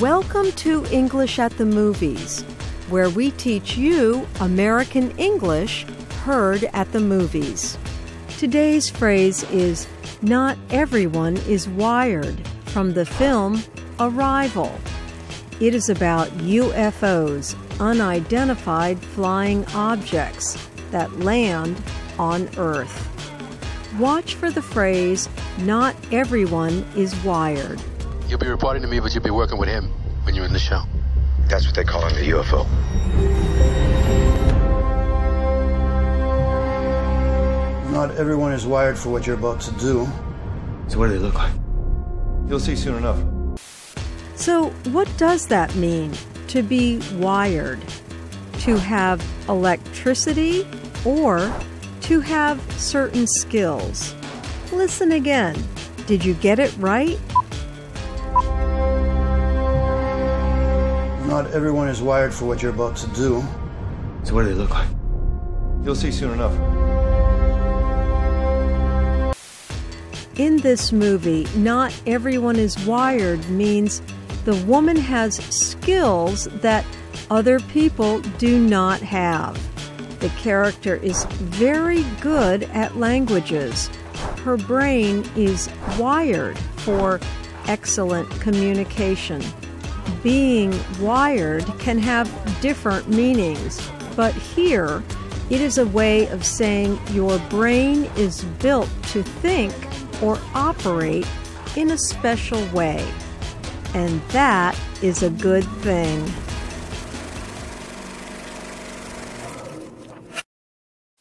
Welcome to English at the Movies, where we teach you American English heard at the movies. Today's phrase is Not everyone is wired from the film Arrival. It is about UFOs, unidentified flying objects, that land on Earth. Watch for the phrase, Not everyone is wired. You'll be reporting to me, but you'll be working with him when you're in the show. That's what they call him, the UFO. Not everyone is wired for what you're about to do. So what do they look like? You'll see soon enough. So, what does that mean to be wired? To have electricity or to have certain skills? Listen again. Did you get it right? Not everyone is wired for what you're about to do. So what do they look like? You'll see soon enough. In this movie, not everyone is wired means the woman has skills that other people do not have. The character is very good at languages. Her brain is wired for excellent communication. Being wired can have different meanings, but here it is a way of saying your brain is built to think or operate in a special way. And that is a good thing.